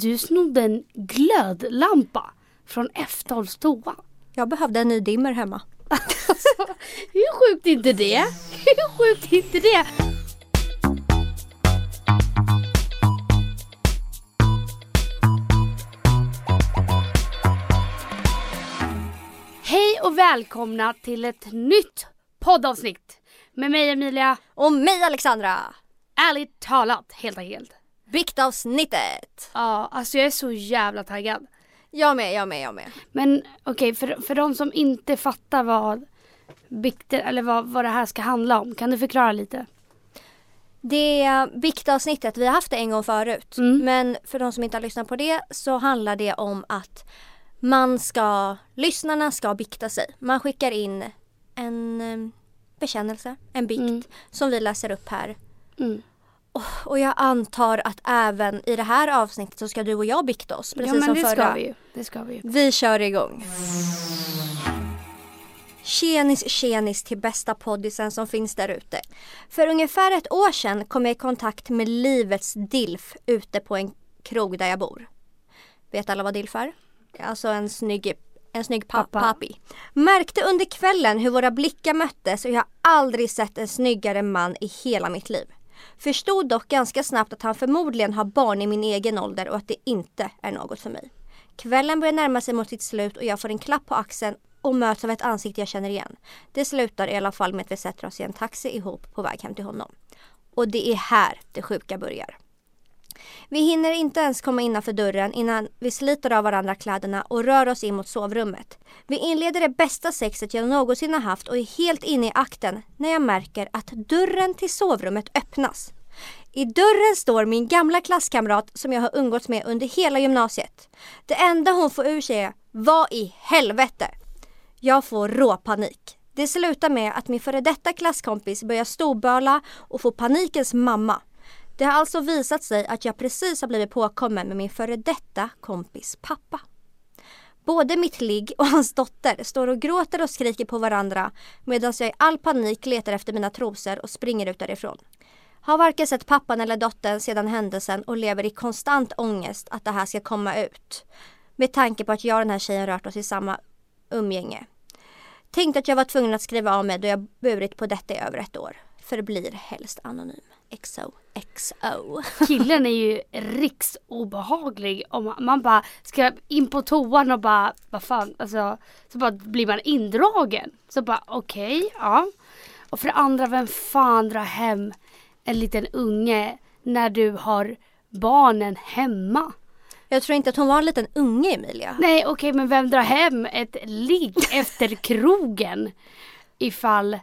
du snodde en glödlampa från F12s toa. Jag behövde en ny dimmer hemma. Hur sjukt är inte det? Hur sjukt är inte det? Hej och välkomna till ett nytt poddavsnitt med mig Emilia. Och mig Alexandra! Ärligt talat, helt enkelt. Biktavsnittet! Ja, alltså jag är så jävla taggad. Jag med, jag med, jag med. Men okej, för, för de som inte fattar vad bikter, eller vad, vad det här ska handla om, kan du förklara lite? Det biktavsnittet, vi har haft det en gång förut. Mm. Men för de som inte har lyssnat på det så handlar det om att man ska, lyssnarna ska bikta sig. Man skickar in en eh, bekännelse, en bikt, Mm. som vi läser upp här. Mm. Och jag antar att även i det här avsnittet så ska du och jag bikta oss, precis ja men som det förra. ska vi ju. Det ska vi ju. Vi kör igång. Tjenis tjenis till bästa poddisen som finns där ute. För ungefär ett år sedan kom jag i kontakt med livets DILF ute på en krog där jag bor. Vet alla vad DILF är? Alltså en snygg, en snygg pa- Pappa. papi. Märkte under kvällen hur våra blickar möttes och jag har aldrig sett en snyggare man i hela mitt liv. Förstod dock ganska snabbt att han förmodligen har barn i min egen ålder och att det inte är något för mig. Kvällen börjar närma sig mot sitt slut och jag får en klapp på axeln och möts av ett ansikte jag känner igen. Det slutar i alla fall med att vi sätter oss i en taxi ihop på väg hem till honom. Och det är här det sjuka börjar. Vi hinner inte ens komma innanför dörren innan vi sliter av varandra kläderna och rör oss in mot sovrummet. Vi inleder det bästa sexet jag någonsin har haft och är helt inne i akten när jag märker att dörren till sovrummet öppnas. I dörren står min gamla klasskamrat som jag har umgåtts med under hela gymnasiet. Det enda hon får ur sig är Vad i helvete? Jag får råpanik. Det slutar med att min före detta klasskompis börjar storböla och får panikens mamma. Det har alltså visat sig att jag precis har blivit påkommen med min före detta kompis pappa. Både mitt ligg och hans dotter står och gråter och skriker på varandra medan jag i all panik letar efter mina trosor och springer ut därifrån. Har varken sett pappan eller dottern sedan händelsen och lever i konstant ångest att det här ska komma ut. Med tanke på att jag och den här tjejen rört oss i samma umgänge. Tänkte att jag var tvungen att skriva av mig då jag burit på detta i över ett år. Förblir helst anonym. XO, XO. Killen är ju riksobehaglig om man, bara ska in på toan och bara, vad fan, alltså, så bara blir man indragen. Så bara okej, ja. Och för det andra, vem fan drar hem en liten unge när du har barnen hemma? Jag tror inte att hon var en liten unge Emilia. Nej okej men vem drar hem ett ligg efter krogen ifall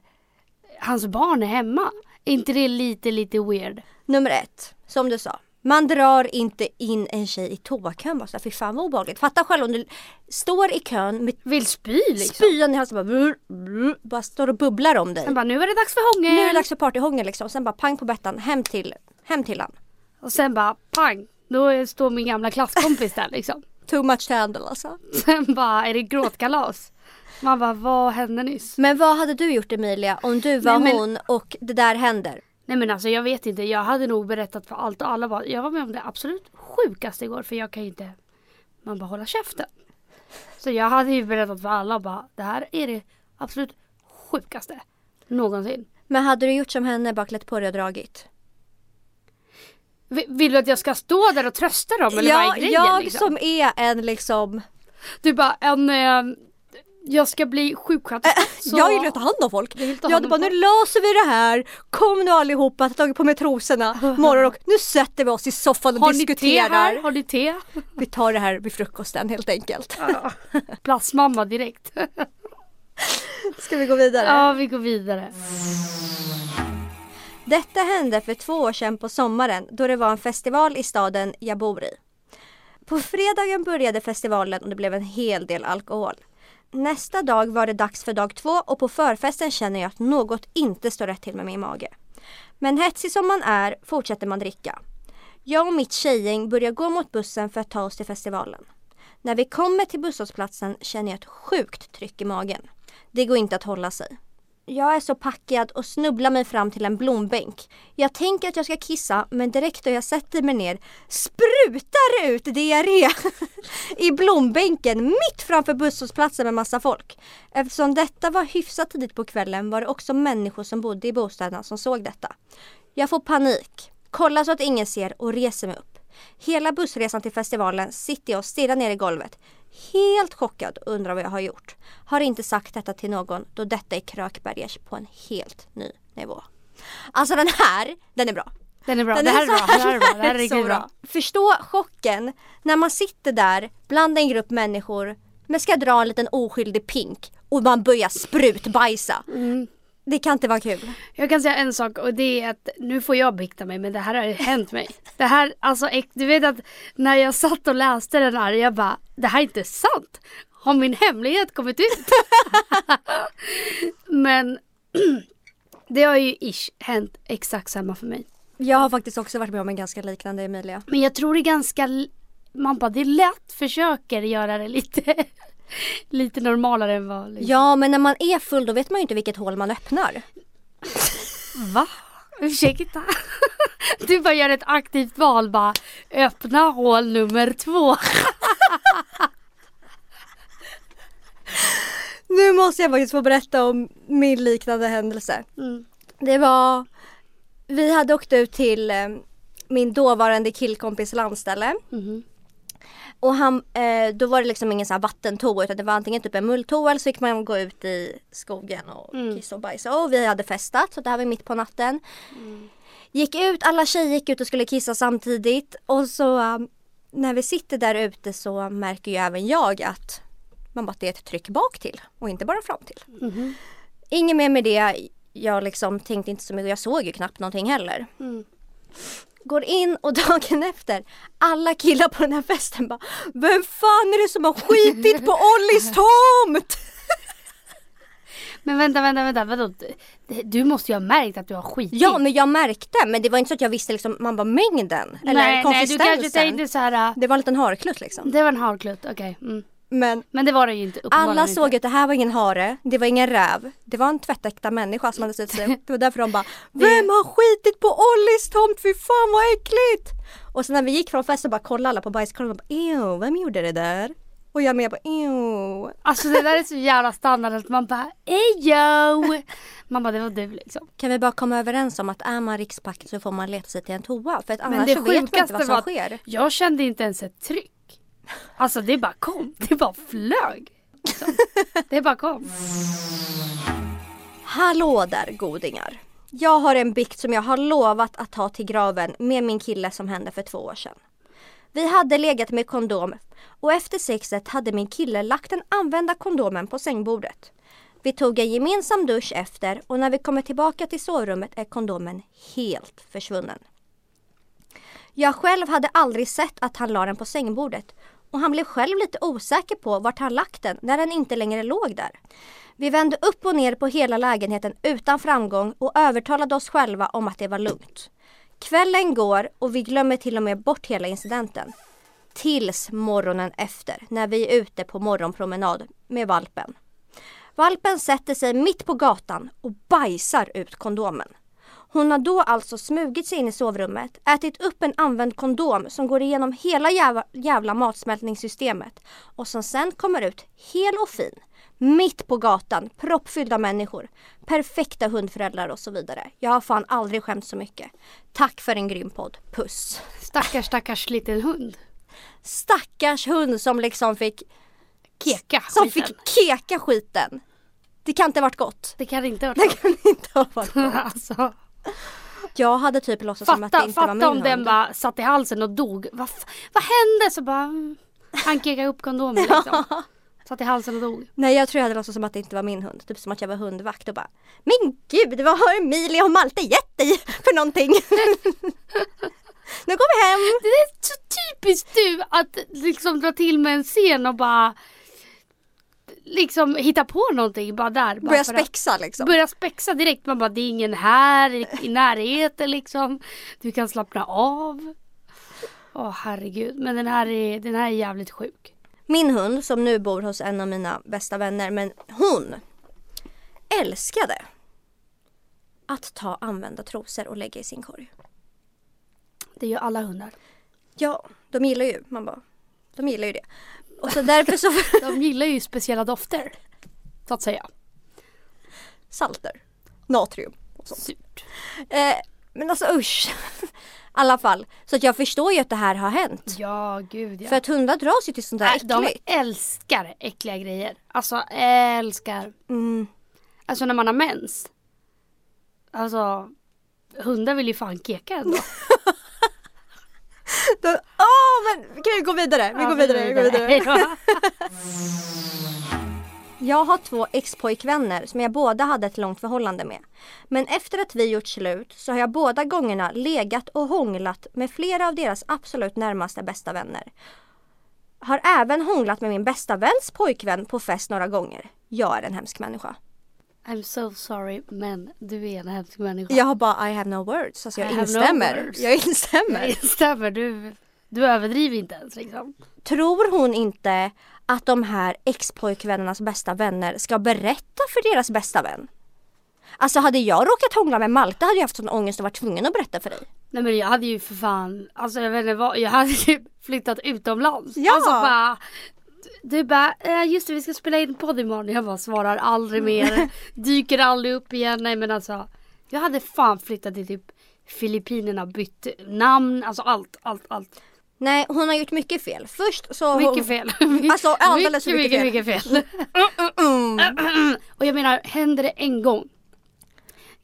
hans barn är hemma? Inte det lite lite weird? Nummer ett, som du sa. Man drar inte in en tjej i toakön bara så här, fy fan vad obehagligt. Fatta själv om du står i kön med Vill spy liksom. spyan i halsen bara, brr, brr, bara står och bubblar om dig. Sen bara nu är det dags för hångel. Nu är det dags för partyhångel liksom. Sen bara pang på bettan, hem till, hem till han. Och sen bara pang. Då står min gamla klasskompis där liksom. Too much to handle alltså. Sen bara är det gråtkalas. Man bara vad hände nyss? Men vad hade du gjort Emilia om du var Nej, men- hon och det där händer? Nej men alltså jag vet inte. Jag hade nog berättat för allt och alla. Bara, jag var med om det absolut sjukaste igår. För jag kan ju inte. Man bara hålla käften. Så jag hade ju berättat för alla bara. Det här är det absolut sjukaste. Någonsin. Men hade du gjort som henne, bara klätt på dig och dragit? Vi- Vill du att jag ska stå där och trösta dem eller vad ja, är grejen jag liksom? som är en liksom Du bara en... Eh, jag ska bli sjuksköterska. så- Jag vill ju ta hand om folk. ta Jag om bara, nu löser vi det här. Kom nu allihopa, ta tagit på mig trosorna. Morgonrock. Nu sätter vi oss i soffan och Har ni te diskuterar. här? Har ni te? Vi tar det här vid frukosten helt enkelt. Plastmamma direkt. Ska vi gå vidare? ja vi går vidare. Detta hände för två år sedan på sommaren då det var en festival i staden jag bor i. På fredagen började festivalen och det blev en hel del alkohol. Nästa dag var det dags för dag två och på förfesten känner jag att något inte står rätt till med min mage. Men hetsig som man är fortsätter man dricka. Jag och mitt tjejgäng börjar gå mot bussen för att ta oss till festivalen. När vi kommer till busshållplatsen känner jag ett sjukt tryck i magen. Det går inte att hålla sig. Jag är så packad och snubblar mig fram till en blombänk. Jag tänker att jag ska kissa men direkt då jag sätter mig ner sprutar ut diarré i blombänken mitt framför busshållplatsen med massa folk. Eftersom detta var hyfsat tidigt på kvällen var det också människor som bodde i bostäderna som såg detta. Jag får panik, kollar så att ingen ser och reser mig upp. Hela bussresan till festivalen sitter jag och stirrar ner i golvet. Helt chockad undrar vad jag har gjort. Har inte sagt detta till någon då detta är Krökbergers på en helt ny nivå. Alltså den här, den är bra. Den är bra. Den det här är bra. Det här är bra. Det här är så riktigt bra. Förstå chocken när man sitter där bland en grupp människor men ska dra en liten oskyldig pink och man börjar sprutbajsa. Mm. Det kan inte vara kul. Jag kan säga en sak och det är att nu får jag bikta mig men det här har ju hänt mig. Det här, alltså du vet att när jag satt och läste den här jag bara det här är inte sant. Har min hemlighet kommit ut? men det har ju ish hänt exakt samma för mig. Jag har faktiskt också varit med om en ganska liknande Emilia. Men jag tror det är ganska, man bara det är lätt försöker göra det lite, lite normalare än vad liksom. Ja men när man är full då vet man ju inte vilket hål man öppnar. Va? Ursäkta? Du bara gör ett aktivt val bara öppna hål nummer två. Nu måste jag faktiskt få berätta om min liknande händelse. Mm. Det var, vi hade åkt ut till eh, min dåvarande killkompis landställe. Mhm. Och han, eh, då var det liksom ingen så här vattentoa utan det var antingen typ en mulltoa eller så fick man gå ut i skogen och Mm. kissa och bajsa. Och vi hade festat så det här var mitt på natten. Gick ut, alla tjejer gick ut och skulle kissa samtidigt och så um, när vi sitter där ute så märker ju även jag att man bara att det är ett tryck bak till och inte bara fram till. Mhm. Inget mer med det. Jag liksom tänkte inte så mycket. Jag såg ju knappt någonting heller. Mm. Går in och dagen efter, alla killar på den här festen bara Vem fan är det som har skitit på Ollis tomt? Men vänta, vänta, vänta, vadå? Du måste ju ha märkt att du har skitit. Ja men jag märkte men det var inte så att jag visste liksom, man bara mängden eller nej, nej, du konsistensen. kanske tänkte så här. Det var en liten harklutt liksom. Det var en harklutt, okej. Mm. Men Men det var det ju inte. alla såg inte. att det här var ingen hare, det var ingen räv. Det var en tvättäkta människa som hade sett sig. Det var därför de bara Vem har skitit på Ollis tomt? Fy fan vad äckligt! Och sen när vi gick från festen bara kollade alla på bajskorven och bara Ew, vem gjorde det där? Och jag med bara Ew. Alltså det där är så jävla standard att man bara ejo! Man bara det var du liksom. Kan vi bara komma överens om att är man rikspack så får man leta sig till en toa för att annars så vet man inte vad som sker. jag kände inte ens ett tryck. Alltså det bara kom, det bara flög. Så. Det bara kom. Hallå där godingar! Jag har en bikt som jag har lovat att ta till graven med min kille som hände för två år sedan. Vi hade legat med kondom och efter sexet hade min kille lagt den använda kondomen på sängbordet. Vi tog en gemensam dusch efter och när vi kommer tillbaka till sovrummet är kondomen helt försvunnen. Jag själv hade aldrig sett att han la den på sängbordet och han blev själv lite osäker på vart han lagt den när den inte längre låg där. Vi vände upp och ner på hela lägenheten utan framgång och övertalade oss själva om att det var lugnt. Kvällen går och vi glömmer till och med bort hela incidenten. Tills morgonen efter när vi är ute på morgonpromenad med valpen. Valpen sätter sig mitt på gatan och bajsar ut kondomen. Hon har då alltså smugit sig in i sovrummet, ätit upp en använd kondom som går igenom hela jävla, jävla matsmältningssystemet och som sen kommer ut hel och fin. Mitt på gatan, proppfylld av människor. Perfekta hundföräldrar och så vidare. Jag har fan aldrig skämt så mycket. Tack för en grym podd. Puss. Stackars stackars liten hund. Stackars hund som liksom fick, Keka som skiten. fick keka skiten. Det kan inte ha varit gott. Det kan inte ha Det varit kan inte ha varit gott. alltså, Jag hade typ låtsats som att det Fatta, inte var fatta min om den hund. bara satt i halsen och dog. Vad, vad hände? Så bara mm, han kekade upp kondomen liksom. Satt i halsen och dog. Nej jag tror jag hade låtsats som att det inte var min hund. Typ som att jag var hundvakt och bara Men gud vad har Emilia och Malte gett dig för någonting? nu går vi hem! Det är så typiskt du att liksom dra till med en scen och bara liksom hitta på någonting bara där. Bara Börja att- spexa liksom. Börja spexa direkt. Man bara det är ingen här i, närheten liksom. Du kan slappna av. Åh herregud. Men den här är, den här är jävligt sjuk. Min hund som nu bor hos en av mina bästa vänner men hon älskade att ta använda trosor och lägga i sin korg. Det gör alla hundar. Ja, de gillar ju, man bara, de gillar ju det. Och så därför så De gillar ju speciella dofter. Så att säga. salter, natrium och sånt. Surt. Eh, men alltså usch. I alla fall. Så att jag förstår ju att det här har hänt. Ja, gud ja. För att hundar dras ju till sånt där Nej, de äckligt. älskar äckliga grejer. Alltså älskar. Mm. Alltså när man har mens. Alltså hundar vill ju fan keka ändå. Åh oh, men kan vi gå vidare? Vi går vidare, vi går vidare. Ja. Jag har två ex-pojkvänner som jag båda hade ett långt förhållande med. Men efter att vi gjort slut så har jag båda gångerna legat och hånglat med flera av deras absolut närmaste bästa vänner. Har även hånglat med min bästa väns pojkvän på fest några gånger. Jag är en hemsk människa. I'm so sorry men du är en hemsk människa. Jag har bara I have no words. Alltså jag I no instämmer. words. jag instämmer. Jag instämmer. Du, du överdriver inte ens liksom. Tror hon inte att de här ex-pojkvännernas bästa vänner ska berätta för deras bästa vän? Alltså hade jag råkat hångla med Malte hade jag haft sån ångest och varit tvungen att berätta för dig. Nej men jag hade ju för fan, alltså jag vet inte vad, jag hade typ flyttat utomlands. Ja. Alltså bara, du bara, "Eh, just det vi ska spela in podd imorgon. Jag bara svarar aldrig mer, dyker aldrig upp igen. Nej men alltså, jag hade fan flyttat till typ Filippinerna, bytt namn, alltså allt, allt, allt. Nej hon har gjort mycket fel. Först så... Mycket fel. Alltså, alldeles mycket, mycket mycket, mycket fel. Mm. Och jag menar, händer det en gång.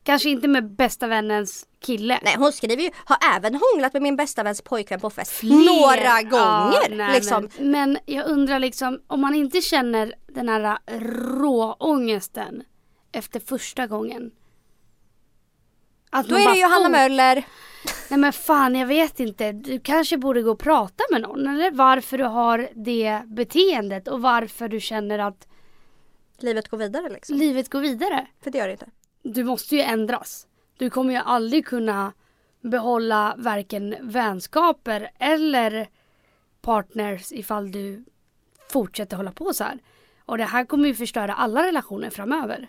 Kanske inte med bästa vännens kille. Nej hon skriver ju, har även hånglat med min bästa väns pojkvän på fest. Fler. Några gånger! Ja, nej, liksom. men, men jag undrar liksom om man inte känner den här råångesten efter första gången. Att Då är bara det Johanna får- Möller. Nej men fan jag vet inte. Du kanske borde gå och prata med någon. Eller varför du har det beteendet och varför du känner att Livet går vidare liksom. livet går vidare. För det gör det inte. Du måste ju ändras. Du kommer ju aldrig kunna behålla varken vänskaper eller partners ifall du fortsätter hålla på så här. Och det här kommer ju förstöra alla relationer framöver.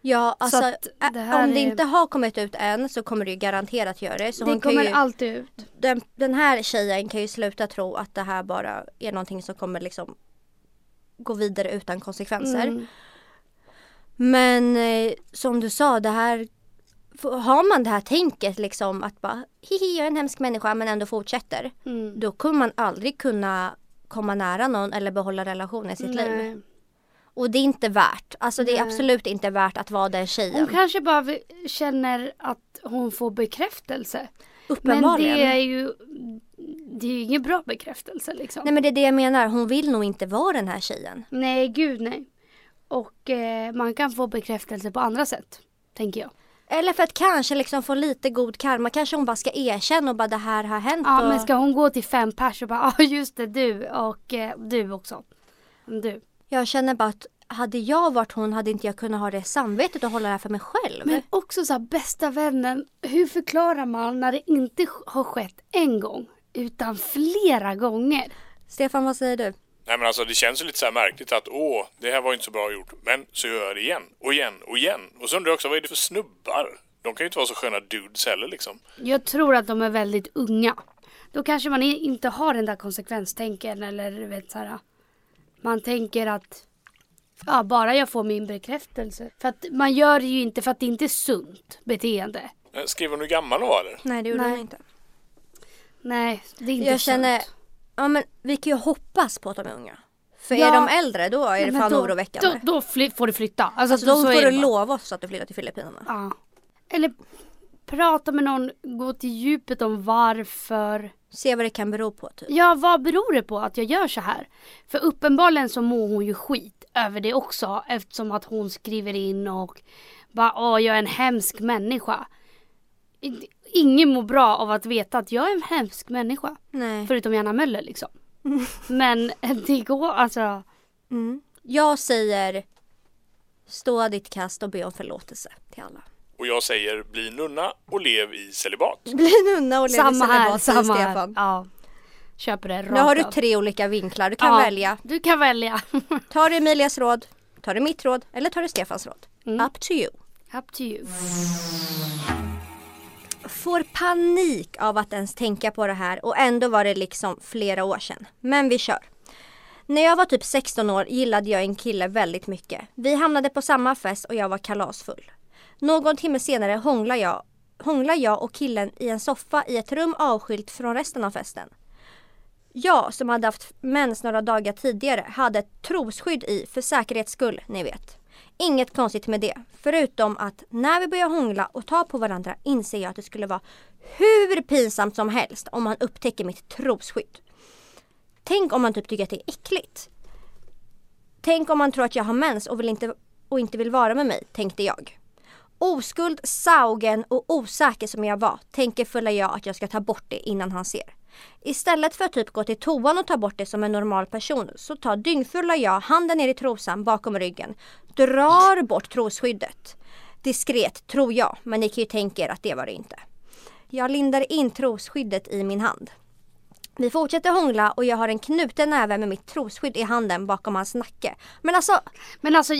Ja, alltså det om det är- inte har kommit ut än så kommer det ju garanterat göra det. Så det kommer ju, alltid ut. den, den här tjejen kan ju sluta tro att det här bara är någonting som kommer liksom gå vidare utan konsekvenser. Mm. Men eh, som du sa, det här har man det här tänket liksom att bara hihi jag är en hemsk människa men ändå fortsätter. Mm. Då kommer man aldrig kunna komma nära någon eller behålla relationen i sitt liv. Nej. Och det är inte värt. Alltså det är Nej. absolut inte värt att vara den Hon tjejen. kanske bara känner att hon får bekräftelse. Men Uppenbarligen. det är ju det är ju ingen bra bekräftelse liksom. Nej men det är det jag menar. Hon vill nog inte vara den här tjejen. Nej, gud nej. Och eh, man kan få bekräftelse på andra sätt, tänker jag. Eller för att kanske liksom få lite god karma. Kanske hon bara ska erkänna och bara det här har hänt. Ja, och... men ska hon gå till fem pers och bara, ja just det, du och eh, du också. Du. Jag känner bara att hade jag varit hon hade inte jag kunnat ha det samvetet och hålla det här för mig själv. Men också så här, bästa vännen, hur förklarar man när det inte har skett en gång, utan flera gånger? Stefan vad säger du? Nej men alltså det känns ju lite så här märkligt att åh, det här var inte så bra gjort. Men så gör jag det igen och igen och igen. Och så undrar jag också, vad är det för snubbar? De kan ju inte vara så sköna dudes heller liksom. Jag tror att de är väldigt unga. Då kanske man inte har den där konsekvenstänken eller du vet så här. Man tänker att ja, bara jag får min bekräftelse. För att man gör det ju inte för att det inte är sunt beteende. Eh, Skriver hon hur gammal hon var eller? Nej det gjorde Nej. hon inte. Nej, det är inte Jag känner, sunt. Ja men vi kan ju hoppas på att de är unga. För Ja. är de äldre då är det fan då, oroväckande. Då, då får du flytta. Alltså, alltså, så, då får du lova oss att du flyttar till Filippinerna. Ja. Eller prata med någon, gå till djupet om varför. Se vad det kan bero på typ. Ja, vad beror det på att jag gör så här? För uppenbarligen så mår hon ju skit över det också eftersom att hon skriver in och bara åh, jag är en hemsk människa. I- Ingen mår bra av att veta att jag är en hemsk människa. Nej. Förutom Janna Möller liksom. Men det går alltså. Mm. Jag säger stå ditt kast och be om förlåtelse till alla. Och jag säger bli nunna och lev i celibat. Bli nunna och lev i Samma här, celibat, säger samma här. Stefan. Ja. Köper det rakt Nu har du tre olika vinklar, du kan Ja, välja. Du kan välja. Tar du Emilias råd, tar du mitt råd eller tar du Stefans råd? Mm. Up to you. Up to you. Får panik av att ens tänka på det här och ändå var det liksom flera år sedan. Men vi kör. När jag var typ 16 år gillade jag en kille väldigt mycket. Vi hamnade på samma fest och jag var kalasfull. Någon timme senare hånglar jag, hånglar jag och killen i en soffa i ett rum avskilt från resten av festen. Jag som hade haft mens några dagar tidigare hade ett trosskydd i för säkerhets skull, ni vet. Inget konstigt med det, förutom att när vi börjar hångla och ta på varandra inser jag att det skulle vara hur pinsamt som helst om han upptäcker mitt trosskydd. Tänk om han typ tycker att det är äckligt. Tänk om han tror att jag har mens och, vill inte, och inte vill vara med mig, tänkte jag. Oskuld, saugen och osäker som jag var tänker fulla jag att jag ska ta bort det innan han ser. Istället för att typ gå till toan och ta bort det som en normal person så tar dyngfulla jag handen ner i trosan bakom ryggen, drar bort trosskyddet. Diskret, tror jag, men ni kan ju tänka er att det var det inte. Jag lindar in trosskyddet i min hand. Vi fortsätter hångla och jag har en knuten näve med mitt trosskydd i handen bakom hans nacke. Men alltså, Men alltså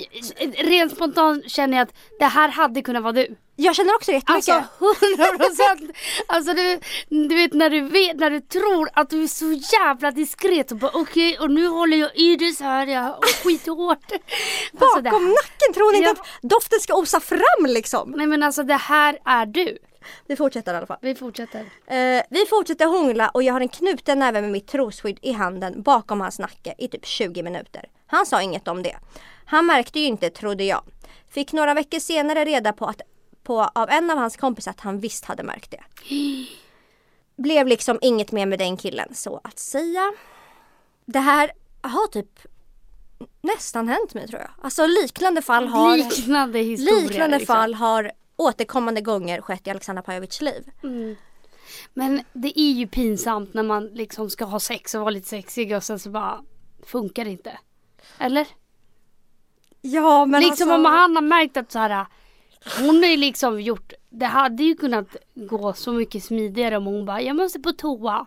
rent spontant känner jag att det här hade kunnat vara du. jag känner också det jättemycket. Alltså 100 procent. Alltså du, du vet när du vet, när du tror att du är så jävla diskret och bara okej och nu håller jag i det så här jag skithårt. Alltså, bakom nacken, tror ni inte att doften ska osa fram liksom? Nej men alltså det här är du. Vi fortsätter i alla fall. Vi fortsätter. Eh, vi fortsätter hångla och jag har en knuten näve med mitt trosskydd i handen bakom hans nacke i typ 20 minuter. Han sa inget om det. Han märkte ju inte, trodde jag. Fick några veckor senare reda på, att, på av en av hans kompisar att han visst hade märkt det. Blev liksom inget mer med den killen, så att säga. Det här har typ nästan hänt mig tror jag. Alltså liknande fall har, Liknande historia. liknande liksom. fall har återkommande gånger skett i Alexandra Pajovics liv. Mm. Men det är ju pinsamt när man liksom ska ha sex och vara lite sexig och sen så bara funkar det inte. Eller? Ja men liksom alltså... om han har märkt att så här hon har ju liksom gjort, det hade ju kunnat gå så mycket smidigare om hon bara, jag måste på toa.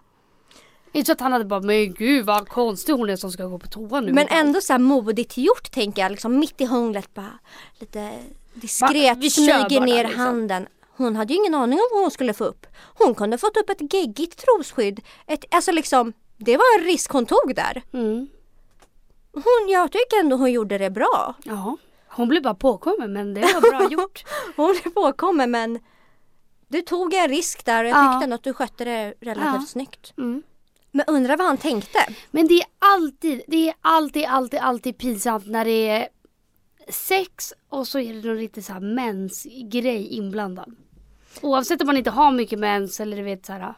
Inte så att han hade bara, men gud vad konstig hon är som ska gå på toa nu. Men ändå så här modigt gjort tänker jag, liksom mitt i hånglet bara lite? Diskret Vi smyger ner liksom. handen. Hon hade ju ingen aning om vad hon skulle få upp. Hon kunde fått upp ett geggigt trosskydd. Ett, alltså liksom, det var en risk hon tog där. Mm. Hon, jag tycker ändå hon gjorde det bra. Ja, hon blev bara påkommen men det var bra gjort. Hon är påkommen men du tog en risk där och jag Ja. tyckte ändå att du skötte det relativt Ja. snyggt. Mm. Men undrar vad han tänkte? Men det är alltid, det är alltid, alltid, alltid pinsamt när det är sex och så är det någon lite så här mensgrej inblandad. Oavsett om man inte har mycket mens eller du vet så här.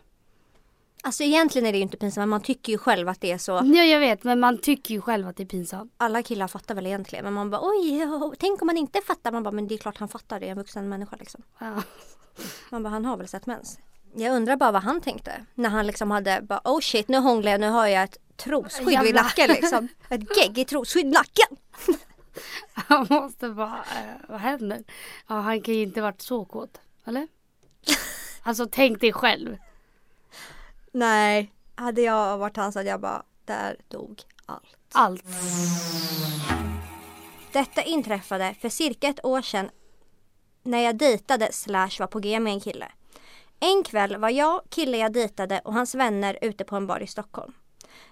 Alltså egentligen är det ju inte pinsamt men man tycker ju själv att det är så. Ja jag vet men man tycker ju själv att det är pinsamt. alla killar fattar väl egentligen men man bara oj, tänk om man inte fattar. Man bara men det är klart han fattar, det är en vuxen människa liksom. Ja. Man bara han har väl sett mens. Jag undrar bara vad han tänkte. När han liksom hade bara oh shit nu hånglar jag, nu har jag ett trosskydd vid Jävlar. nacken liksom. Ett geggigt trosskydd i nacken. Han måste bara, eh, vad händer? Ja han kan ju inte varit så kåt. Eller? Alltså tänk dig själv. Nej, hade jag varit han så hade jag bara där dog allt. Allt. Detta inträffade för cirka ett år sedan när jag dejtade slash var på G med en kille. En kväll var jag, kille jag dejtade och hans vänner ute på en bar i Stockholm.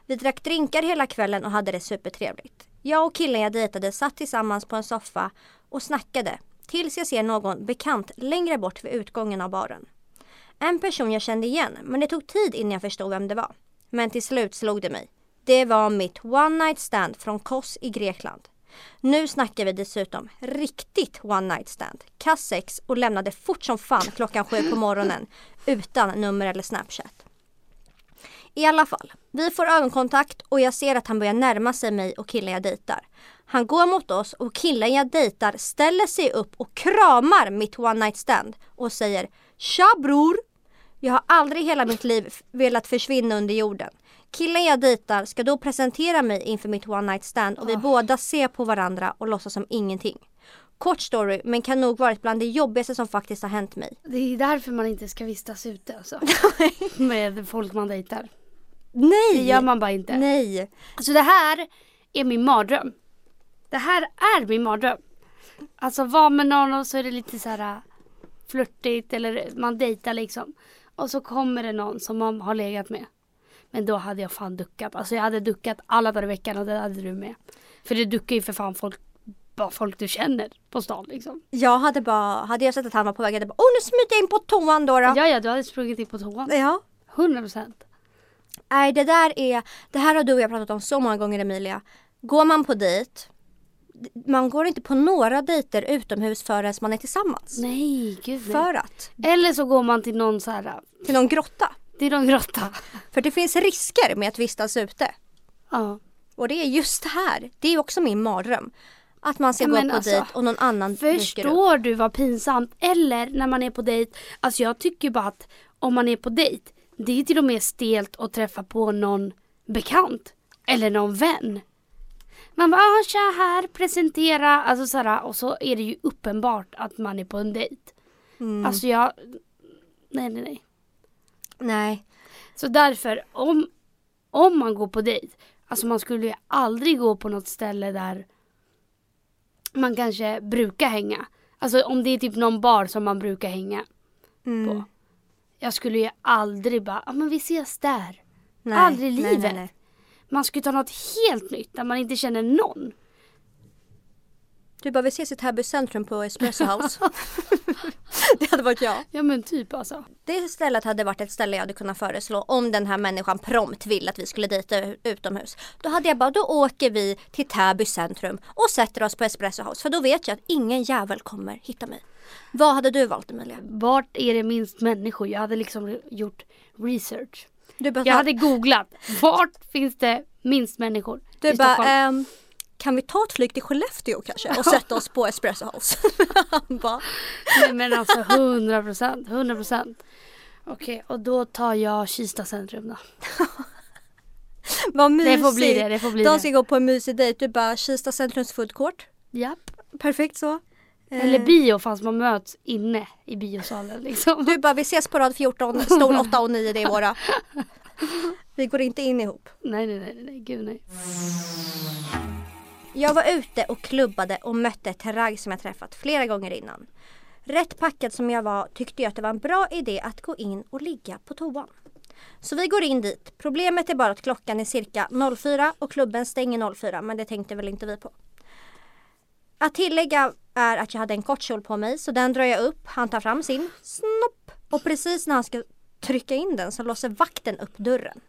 Vi drack drinkar hela kvällen och hade det supertrevligt. Jag och killen jag dejtade satt tillsammans på en soffa och snackade tills jag ser någon bekant längre bort vid utgången av baren. En person jag kände igen men det tog tid innan jag förstod vem det var. Men till slut slog det mig. Det var mitt one night stand från Kos i Grekland. Nu snackar vi dessutom riktigt one night stand. kassex och lämnade fort som fan klockan sju på morgonen utan nummer eller snapchat. I alla fall, vi får ögonkontakt och jag ser att han börjar närma sig mig och killen jag dejtar. Han går mot oss och killen jag dejtar ställer sig upp och kramar mitt one night stand och säger Tja bror! Jag har aldrig hela mitt liv velat försvinna under jorden. Killen jag dejtar ska då presentera mig inför mitt one night stand och vi båda ser på varandra och låtsas som ingenting. Kort story men kan nog varit bland det jobbigaste som faktiskt har hänt mig. Det är därför man inte ska vistas ute alltså. Med folk man dejtar. Nej! Det gör man bara inte. Nej! Alltså det här är min mardröm. Det här är min mardröm. Alltså vara med någon och så är det lite så här äh, flörtigt eller man dejtar liksom. Och så kommer det någon som man har legat med. Men då hade jag fan duckat. Alltså jag hade duckat alla dagar i veckan och det hade du med. För du duckar ju för fan folk, bara folk du känner på stan liksom. Jag hade bara, hade jag sett att han var på väg, hade jag bara åh nu smiter jag in på toan då. då. Ja, ja, du hade sprungit in på toan. ja. 100 procent. Nej det där är, det här har du och jag pratat om så många gånger Emilia. Går man på dejt, man går inte på några dejter utomhus förrän man är tillsammans. Nej, gud nej. För att, Eller så går man till någon så här, till någon grotta. till någon grotta. För det finns risker med att vistas ute. Ja. Och det är just det här, det är också min mardröm. Att man ska Ja, gå på alltså, dejt och någon annan upp. Förstår du vad pinsamt? Eller när man är på dejt. Alltså jag tycker bara att om man är på dejt. Det är till och med stelt att träffa på någon bekant. Eller någon vän. Man bara, ah, tja här, presentera. Alltså såhär, och så är det ju uppenbart att man är på en dejt. Mm. Alltså jag, nej nej nej. Nej. Så därför, om, om man går på dejt. Alltså man skulle ju aldrig gå på något ställe där man kanske brukar hänga. Alltså om det är typ någon bar som man brukar hänga Mm. på. Jag skulle ju aldrig bara, ja men vi ses där. Nej, Aldrig i livet. nej, nej. Man skulle ta något helt nytt där man inte känner någon. Du bara, vi ses i Täby centrum på Espresso House. det hade varit jag. Ja men typ alltså. Det stället hade varit ett ställe jag hade kunnat föreslå om den här människan prompt vill att vi skulle dejta utomhus. Då hade jag bara, då åker vi till Täby centrum och sätter oss på Espresso House. För då vet jag att ingen jävel kommer hitta mig. Vad hade du valt Emilia? Vart är det minst människor? Jag hade liksom gjort research. Du bara, Jag hade googlat. Vart finns det minst människor du i bara ehm, kan vi ta ett flyg till Skellefteå kanske och sätta oss på Espresso House? Bara, Nej men alltså 100 procent, 100 procent. Okej, och då tar jag Kista centrum då. vad mysigt. Det får bli det, det får bli De det. ska gå på en mysig dejt. Du bara, Kista centrums food court. Japp. Perfekt så. Eller Eh, bio fast man möts inne i biosalen liksom. Du bara, vi ses på rad 14, stol 8 och 9, det är våra. Vi går inte in ihop. Nej nej nej nej, gud nej. Jag var ute och klubbade och mötte ett ragg som jag träffat flera gånger innan. Rätt packad som jag var tyckte jag att det var en bra idé att gå in och ligga på toan. Så vi går in dit. Problemet är bara att klockan är cirka 04 och klubben stänger 04 men det tänkte väl inte vi på. Att tillägga är att jag hade en kort kjol på mig så den drar jag upp. Han tar fram sin snopp och precis när han ska trycka in den så låser vakten upp dörren.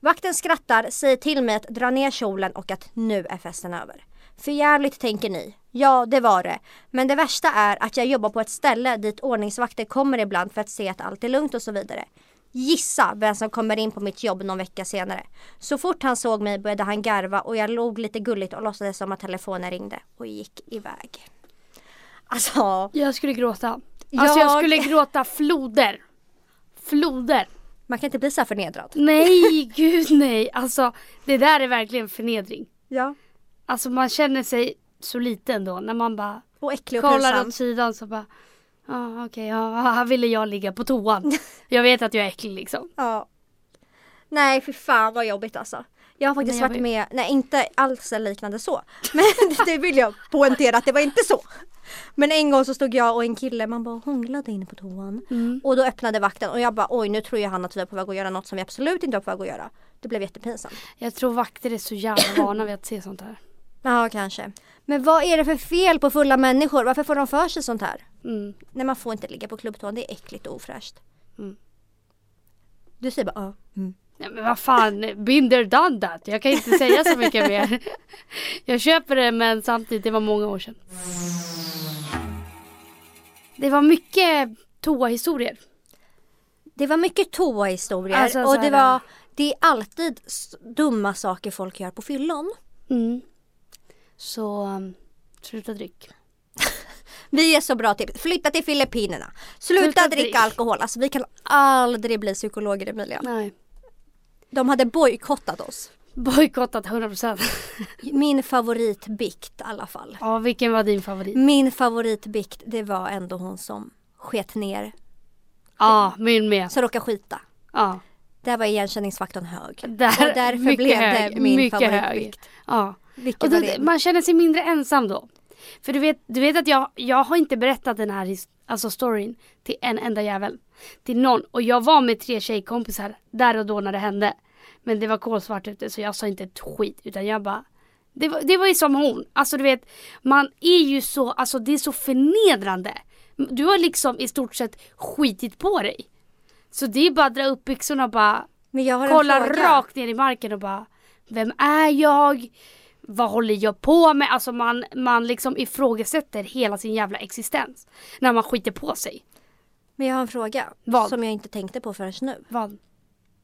Vakten skrattar, säger till mig att dra ner kjolen och att nu är festen över. För jävligt tänker ni. Ja, det var det. Men det värsta är att jag jobbar på ett ställe dit ordningsvakter kommer ibland för att se att allt är lugnt och så vidare. Gissa vem som kommer in på mitt jobb någon vecka senare. Så fort han såg mig började han garva och jag log lite gulligt och låtsades som att telefonen ringde och gick iväg. Alltså, Jag skulle gråta. Alltså jag Jag- skulle gråta floder. Floder. man kan inte bli så här förnedrad. Nej, gud nej. Alltså det där är verkligen förnedring. Ja. Alltså man känner sig så liten då när man bara Och äcklig och kollar pinsam. åt sidan så bara Ja okej, ja, här ville jag ligga på toan. Jag vet att jag är äcklig liksom. Ja. Nej för fan vad jobbigt alltså. Jag har faktiskt jag varit med, nej inte alls liknande så. Men det vill jag poängtera att det var inte så. Men en gång så stod jag och en kille, man bara hånglade inne på toan. Mm. Och då öppnade vakten och jag bara oj nu tror ju han att vi är på väg att göra något som vi absolut inte var på väg att göra. Det blev jättepinsamt. Jag tror vakter är så jävla vana vid att se sånt här. Ja kanske. Men vad är det för fel på fulla människor? Varför får de för sig sånt här? Mm. Nej man får inte ligga på klubbtoan, det är äckligt och ofräscht. Mm. Du säger bara ja. Mm. Nej men vad fan, binder done that. Jag kan inte säga så mycket mer. Jag köper det men samtidigt, det var många år sedan. Det var mycket toahistorier. Det var mycket toahistorier Alltså, så och det var Det är alltid dumma saker folk gör på fyllon. Mm. Så um, sluta drick. Vi är så bra tips. Flytta till Filippinerna. Sluta, Sluta dricka drick. alkohol. Alltså vi kan aldrig bli psykologer Emilia. Nej. De hade bojkottat oss. Bojkottat 100%. Min favoritbikt i alla fall. ja, vilken var din favorit? Min favoritbikt det var ändå hon som sket ner. Ja, min med. Så råkade skita. Ja. Där var igenkänningsfaktorn hög. Där, och därför blev hög, det min favoritbikt. hög. Ja. Vilken Och då, man känner sig mindre ensam då. För du vet, du vet att jag, jag har inte berättat den här alltså storyn till en enda jävel. Till någon. Och jag var med tre tjejkompisar där och då när det hände. Men det var kolsvart ute så jag sa inte ett skit. Utan jag bara det var, det var ju som hon. Alltså du vet, man är ju så, alltså det är så förnedrande. Du har liksom i stort sett skitit på dig. Så det är bara att dra upp byxorna och bara kolla rakt ner i marken och bara Vem är jag? Vad håller jag på med? Alltså man, man liksom ifrågasätter hela sin jävla existens. När man skiter på sig. Men jag har en fråga. Vad? Som jag inte tänkte på förrän nu. Vad?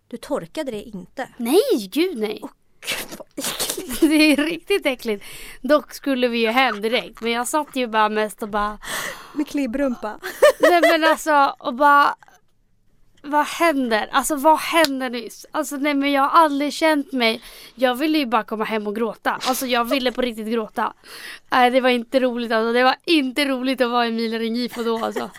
Du torkade det inte. Nej, gud nej. Gud vad äckligt. Det är riktigt äckligt. Dock skulle vi ju hem direkt. Men jag satt ju bara mest och bara Med klibbrumpa. Nej men alltså och bara vad händer? Alltså vad hände nyss? Alltså nej men jag har aldrig känt mig Jag ville ju bara komma hem och gråta. Alltså jag ville på riktigt gråta. Nej det var inte roligt alltså. Det var inte roligt att vara Emilia Ringifo då alltså.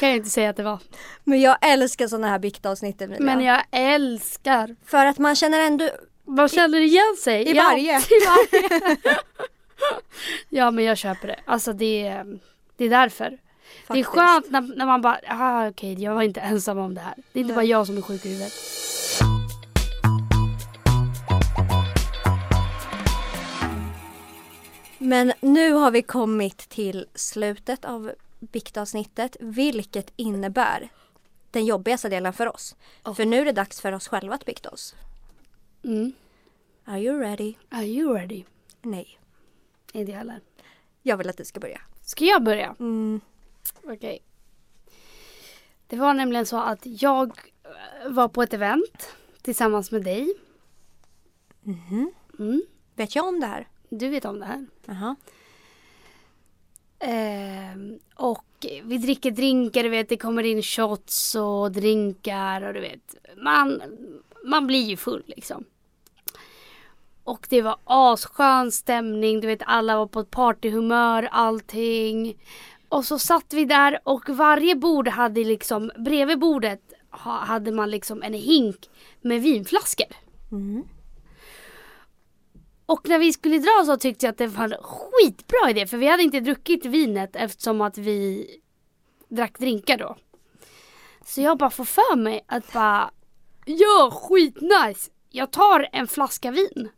Kan jag inte säga att det var. Men jag älskar sådana här biktavsnitt Emilia. Men jag älskar. För att man känner ändå Man känner igen sig. i Ja, varje. i varje. ja men jag köper det. Alltså det är, det är därför. Det är Faktiskt. skönt när, när man bara, ah, okej jag var inte ensam om det här. Det är inte Nej. bara jag som är sjuk i huvudet. Men nu har vi kommit till slutet av biktavsnittet vilket innebär den jobbigaste delen för oss. Oh. För nu är det dags för oss själva att bikta oss. Mm. Are you ready? Are you ready? Nej. Inte jag heller. Jag vill att du ska börja. Ska jag börja? Mm. Okej. Det var nämligen så att jag eh, var på ett event tillsammans med dig. Mhm. Mm. Vet jag om det här? Du vet om det här. Jaha. Ehm, och vi dricker drinkar, du vet det kommer in shots och drinkar och du vet. Man, man blir ju full liksom. Och det var asskön stämning, du vet alla var på ett partyhumör, allting. Och så satt vi där och varje bord hade liksom, bredvid bordet ha- hade man liksom en hink med vinflaskor. Mm. Och när vi skulle dra så tyckte jag att det var en skitbra idé för vi hade inte druckit vinet eftersom att vi drack drinkar då. Så jag bara får för mig att bara Ja skitnice! Jag tar en flaska vin.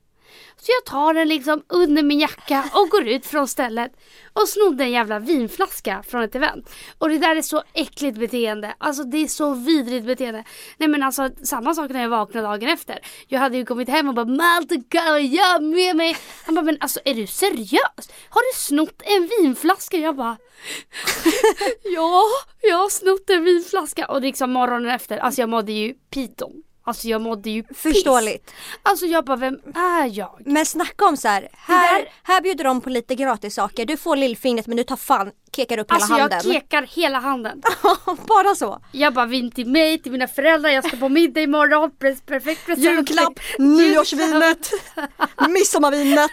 Så jag tar den liksom under min jacka och går ut från stället och snodde en jävla vinflaska från ett event. Och det där är så äckligt beteende. Alltså det är så vidrigt beteende. Nej men alltså samma sak när jag vaknade dagen efter. Jag hade ju kommit hem och bara Malte kan jag med mig? Han bara men alltså är du seriös? Har du snott en vinflaska? Jag bara Ja, jag har snott en vinflaska. Och liksom morgonen efter, alltså jag mådde ju piton. Alltså jag mådde ju piss. Förståeligt. Alltså jag bara, vem är jag? Men snacka om så här. Här, där- här bjuder de på lite gratis saker. Du får lillfingret men du tar fan, kekar upp Alltså hela jag handen. kekar hela handen. Bara så. Jag bara, vin till mig, till mina föräldrar, jag ska på middag imorgon, perfekt present. Julklapp, nyårsvinet, midsommarvinet,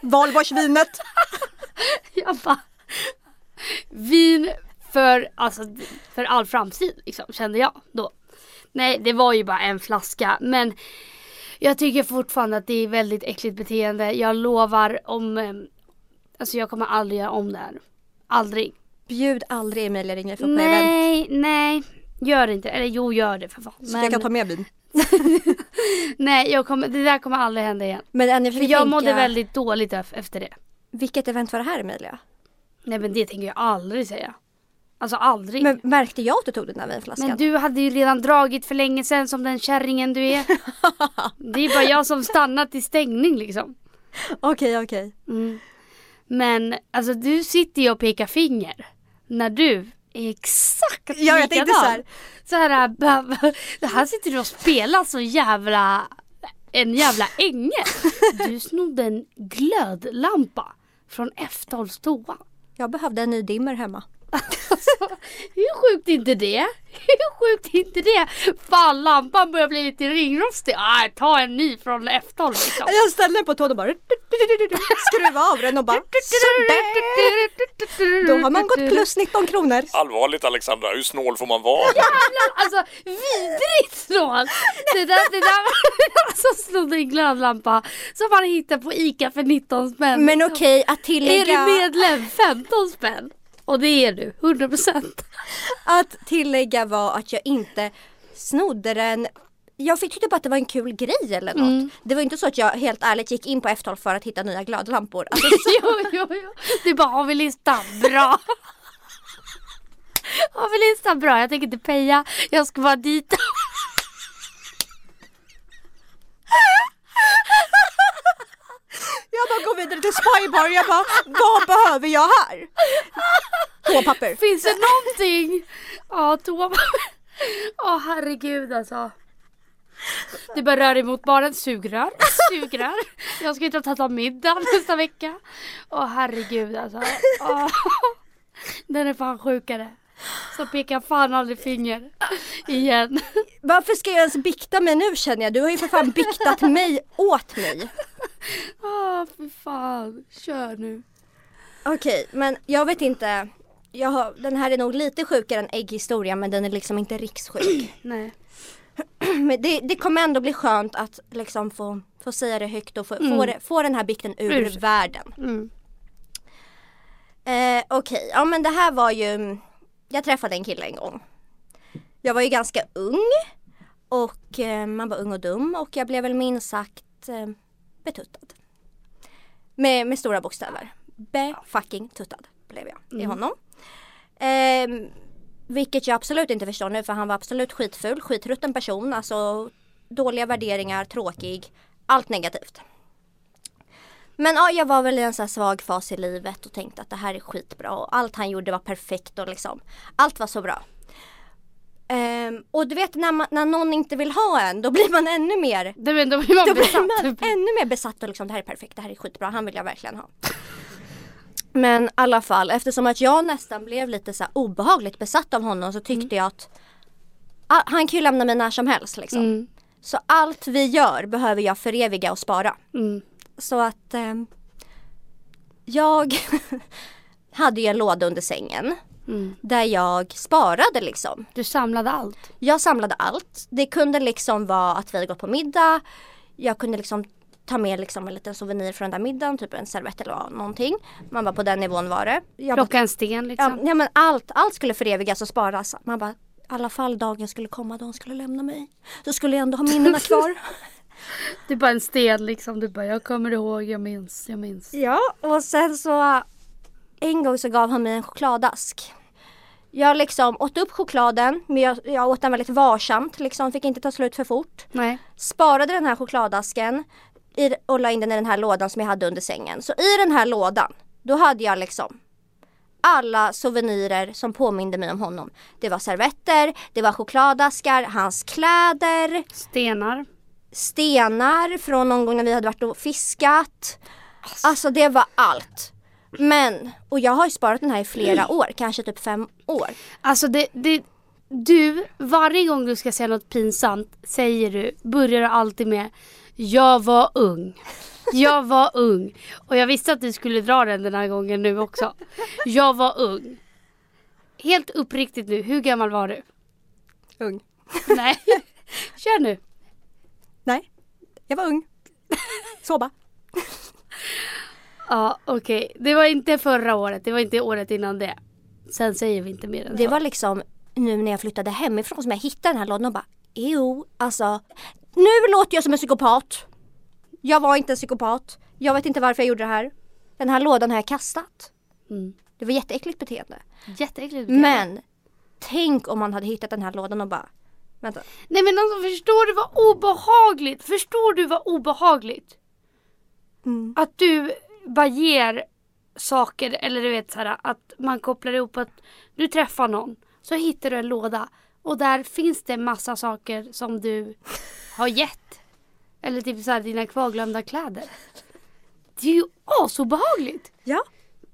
valborgsvinet. Jag bara, vin för, alltså, för all framtid liksom, kände jag då. Nej, det var ju bara en flaska, men jag tycker fortfarande att det är väldigt äckligt beteende. Jag lovar om, eh, alltså jag kommer aldrig göra om det här. Aldrig. Bjud aldrig Emilia Ringner på event. Nej, nej. Gör inte Eller jo, gör det för fan. Så jag kan ta med vin. Nej, jag kommer, det där kommer aldrig hända igen. Men Annie, För jag tänka, mådde väldigt dåligt ef- efter det. Vilket event var det här Emilia? Nej men det tänker jag aldrig säga. Alltså aldrig. Men Men, märkte jag att du tog den här vinflaskan? du hade ju redan dragit för länge sedan som den kärringen du är. det är bara jag som stannat i stängning liksom. Okej, okej. Mm. Men alltså du sitter ju och pekar finger. När du är exakt Ja, jag tänkte likadan. så här. Så här, det här sitter du och spelar så jävla en jävla ängel. Du snodde en glödlampa från F12s toa. Jag behövde en ny dimmer hemma. Alltså, hur sjukt är inte det? Hur sjukt är inte det? Fan lampan börjar bli lite ringrostig. Ah, ta en ny från F12 liksom. Jag ställde den på tån och bara... skruva av den och bara. Då har man gått plus 19 kronor. Allvarligt Alexandra, hur snål får man vara? Alltså vidrigt snål! Det där, det där var som snodde en glödlampa som man hittade på ICA för 19 spänn. Men okej att Är tillägga, du medlem 15 spänn? Och det är du, 100%. att tillägga var att jag inte snodde den jag fick tyckte bara att det var en kul grej eller något. Mm. Det var inte så att jag helt ärligt gick in på F12 för att hitta nya glödlampor. Alltså, jo, jo, jo. Du bara, har vi listan? Bra! Har vi listan? Bra, jag tänker inte peja. Jag ska bara dit. Jag bara går vidare till Spybar jag bara, vad behöver jag här? Toapapper. Finns det någonting? Ja, toapapper. Åh herregud alltså. Det bara rör emot barnen, sugrör, sugrör. Jag ska inte ta middag nästa vecka. Åh herregud alltså. Oh. Den är fan sjukare. Så pekar fan aldrig finger. Igen. Varför ska jag ens bikta mig nu känner jag? Du har ju för fan biktat mig åt mig. Åh fy fan. Kör nu. Okej, men jag vet inte. Jag har, den här är nog lite sjukare än ägghistorien men den är liksom inte rikssjuk. Nej. Men det, det kommer ändå bli skönt att liksom få, få säga det högt och få, få, det, få den här bikten ur Ur. världen. Mm. Eh, Okej, ja men det här var ju Jag träffade en kille en gång. Jag var ju ganska ung Och eh, man var ung och dum och jag blev väl minst sagt eh, betuttad. Med, med stora bokstäver. Be-fucking tuttad blev jag i honom. Eh, Vilket jag absolut inte förstår nu för han var absolut skitful, skitrutten person Alltså dåliga värderingar, tråkig Allt negativt men ja, jag var väl i en så svag fas i livet och tänkte att det här är skitbra och allt han gjorde var perfekt och liksom allt var så bra. Ehm, och du vet när, man, när någon inte vill ha en då blir man ännu mer Det men då blir man då blir man ännu mer besatt och liksom det här är perfekt, det här är skitbra, han vill jag verkligen ha. Men i alla fall eftersom att jag nästan blev lite så obehagligt besatt av honom så tyckte jag att ah, han kan ju lämna mig när som helst liksom. Mm. Så allt vi gör behöver jag föreviga och spara. Mm. Så att ehm, jag hade ju en låda under sängen Mm. där jag sparade liksom. Du samlade allt. Jag samlade allt. Det kunde liksom vara att vi hade gått på middag. Jag kunde liksom ta med liksom en liten souvenir från den där middagen, typ en servett eller någonting. Man bara på den nivån var det. Jag bara, Plocka en sten liksom. ja men allt, allt skulle förevigas och sparas. Man bara, i alla fall dagen skulle komma då hon skulle lämna mig. Så skulle jag ändå ha minnena kvar. Det är bara en sten liksom. Du bara, jag kommer ihåg, jag minns, jag minns. Ja, och sen så en gång så gav han mig en chokladask. Jag liksom åt upp chokladen, men jag, jag åt den väldigt varsamt, liksom fick inte ta slut för fort. Nej. Sparade den här chokladasken i, och la in den i den här lådan som jag hade under sängen. Så i den här lådan, då hade jag liksom alla souvenirer som påminde mig om honom. Det var servetter, det var chokladaskar, hans kläder, Stenar. Stenar från någon gång när vi hade varit och fiskat. Alltså det var allt. Men, och jag har ju sparat den här i flera år, kanske typ fem år. Alltså det, det, du, varje gång du ska säga något pinsamt säger du, börjar du alltid med Jag var ung. Jag var ung. Och jag visste att du skulle dra den den här gången nu också. Jag var ung. Helt uppriktigt nu, hur gammal var du? Ung. Nej, kör nu. Jag var ung. Sova. Ja okej, det var inte förra året, det var inte året innan det. Sen säger vi inte mer än Det så. var liksom nu när jag flyttade hemifrån som jag hittade den här lådan och bara jo, alltså nu låter jag som en psykopat. Jag var inte en psykopat. Jag vet inte varför jag gjorde det här. Den här lådan har jag kastat. Mm. Det var jätteäckligt beteende. Jätteäckligt. Men tänk om man hade hittat den här lådan och bara Vänta. Nej men alltså förstår du vad obehagligt? Förstår du vad obehagligt? Mm. Att du bara ger saker eller du vet så här att man kopplar ihop att du träffar någon så hittar du en låda och där finns det massa saker som du har gett. Eller typ så här dina kvarglömda kläder. Det är ju asobehagligt! Ja.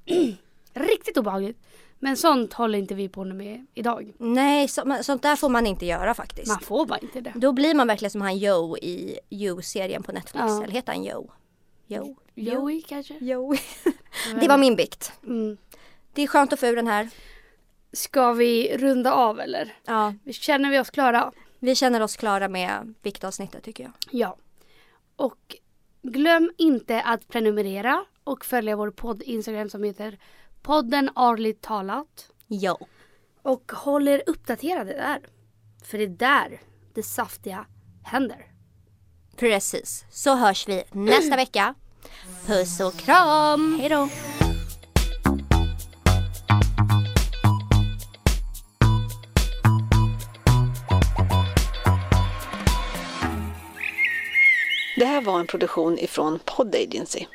Riktigt obehagligt. Men sånt håller inte vi på med idag. Nej, så, sånt där får man inte göra faktiskt. Man får bara inte det. Då blir man verkligen som han Joe i You-serien på Netflix. Ja. Eller heter han Joe? Jo. Joey kanske? Jo. Det var min bikt. Mm. Det är skönt att få ur den här. Ska vi runda av eller? Ja, Känner vi oss klara? vi känner oss klara med viktavsnittet tycker jag. Ja. Och glöm inte att prenumerera och följa vår podd Instagram som heter podden Arligt talat. Jo. Och håll er uppdaterade där. För det är där det saftiga händer. Precis. Så hörs vi nästa vecka. Puss och kram! Hej då! Det här var en produktion ifrån Pod Agency.